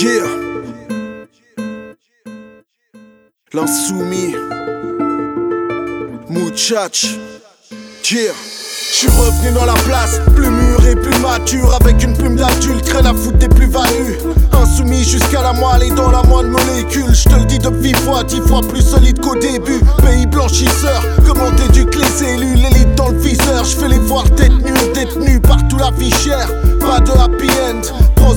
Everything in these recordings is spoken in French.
Yeah. L'insoumis. Muchach. Yeah. Je suis revenu dans la place, plus mûr et plus mature, avec une plume d'adulte, rien à foutre des plus-values. Insoumis jusqu'à la moelle et dans la moindre molécule, je te le dis depuis fois, dix fois plus solide qu'au début. Pays blanchisseur, comment t'éduques les élus, l'élite dans le viseur, je fais les voir détenus, détenus la fichière, pas de happy end.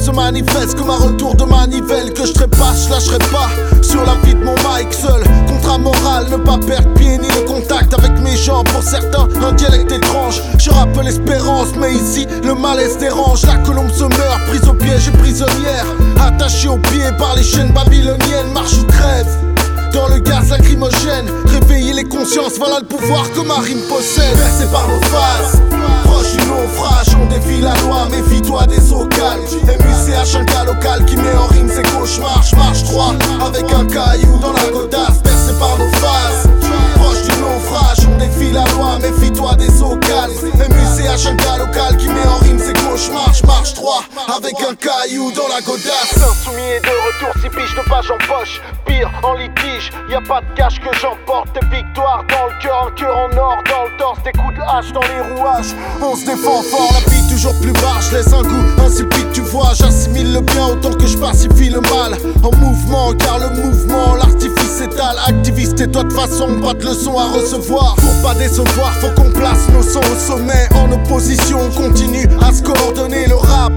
Ce manifeste comme un retour de manivelle que je trépasse, je lâcherai pas sur la vie de mon mic seul. Contrat moral, ne pas perdre pied ni le contact avec mes gens. Pour certains, un dialecte étrange. Je rappelle l'espérance, mais ici le malaise dérange. La colombe se meurt, prise au piège et prisonnière. Attachée aux pieds par les chaînes babyloniennes, marche ou crève. Dans le gaz lacrymogène, réveiller les consciences, voilà le pouvoir que ma rime possède. Versé par nos faces, proche du naufrage, cas local qui met en rime ses cauchemars. Marche 3 avec un caillou dans la godasse, percé par nos faces. Proche du naufrage, on défie la loi, méfie-toi des eaux calmes. Cas local qui met en rime ses cauchemars. Marche 3 avec un caillou dans la godasse. Insoumis et de retour, si piges de page en poche. Pire, en litige, y a pas de cash que j'emporte. Tes victoires dans le cœur, un cœur en or dans le torse. Des coups de hache dans les rouages. On se défend fort, la vie toujours plus basse. Laisse un goût insipide, tu vois. J'assimile le bien autant que je pacifie le mal. En mouvement, car le mouvement, l'artifice s'étale. Activiste et toi de façon, pas de leçons à recevoir. Pour pas décevoir, faut qu'on place nos sons au sommet. En opposition, on continue à se coordonner le rap.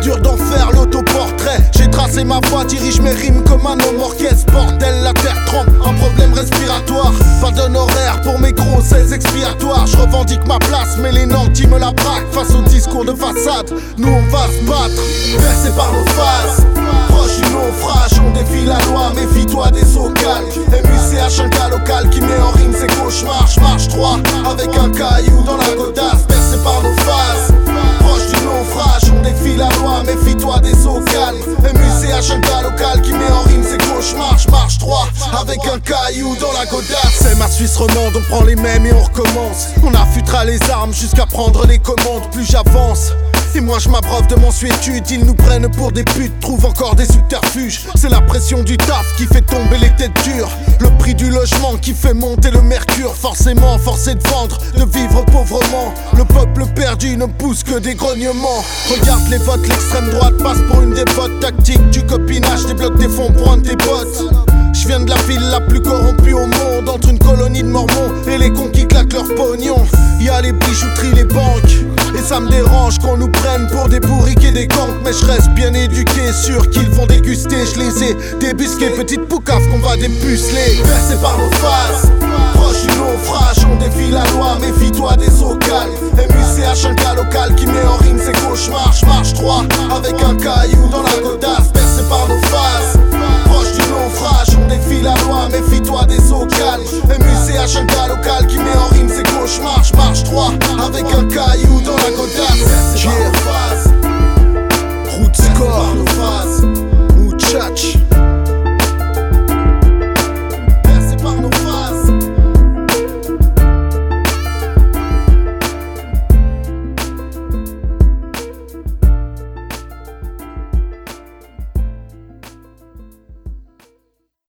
Dur d'en faire l'autoportrait. J'ai tracé ma voie, dirige mes rimes comme un homme orchestre. Bordel, la terre trempe, un problème respiratoire. Pas d'honoraire pour mes grossesses expiatoires. Je revendique ma place, mais les nantis me la braquent. Face au discours de façade, nous on va se battre. Versé par nos faces, proche du naufrage, on défie la loi. Méfie-toi des eaux calmes. MUCH, un cas local qui met en rime ses cauchemars. Marche 3 avec un caillou dans la MUCH, un cas local qui met en rime ses cauchemars. Marche 3 avec un caillou dans la godasse. C'est ma Suisse romande, on prend les mêmes et on recommence. On affûtera les armes jusqu'à prendre les commandes. Plus j'avance. Et moi je m'abreuve de mensuétude, ils nous prennent pour des putes, trouvent encore des subterfuges. C'est la pression du taf qui fait tomber les têtes dures. Le prix du logement qui fait monter le mercure. Forcément, forcé de vendre, de vivre pauvrement. Le peuple perdu ne pousse que des grognements. Regarde les votes, l'extrême droite passe pour une dévote tactique du copinage, débloque des fonds pour un de tes potes. Je viens de la ville la plus corrompue au monde, entre une des gangs Mais je reste bien éduqué, sûr qu'ils vont déguster. Je les ai débusqués, petite poucave qu'on va dépuceler. Versé par nos faces, proche du naufrage On défie la loi, méfie-toi des eaux calmes MUCH, un cas local qui met en rime ses cauchemars. Marche 3 avec un caillou dans la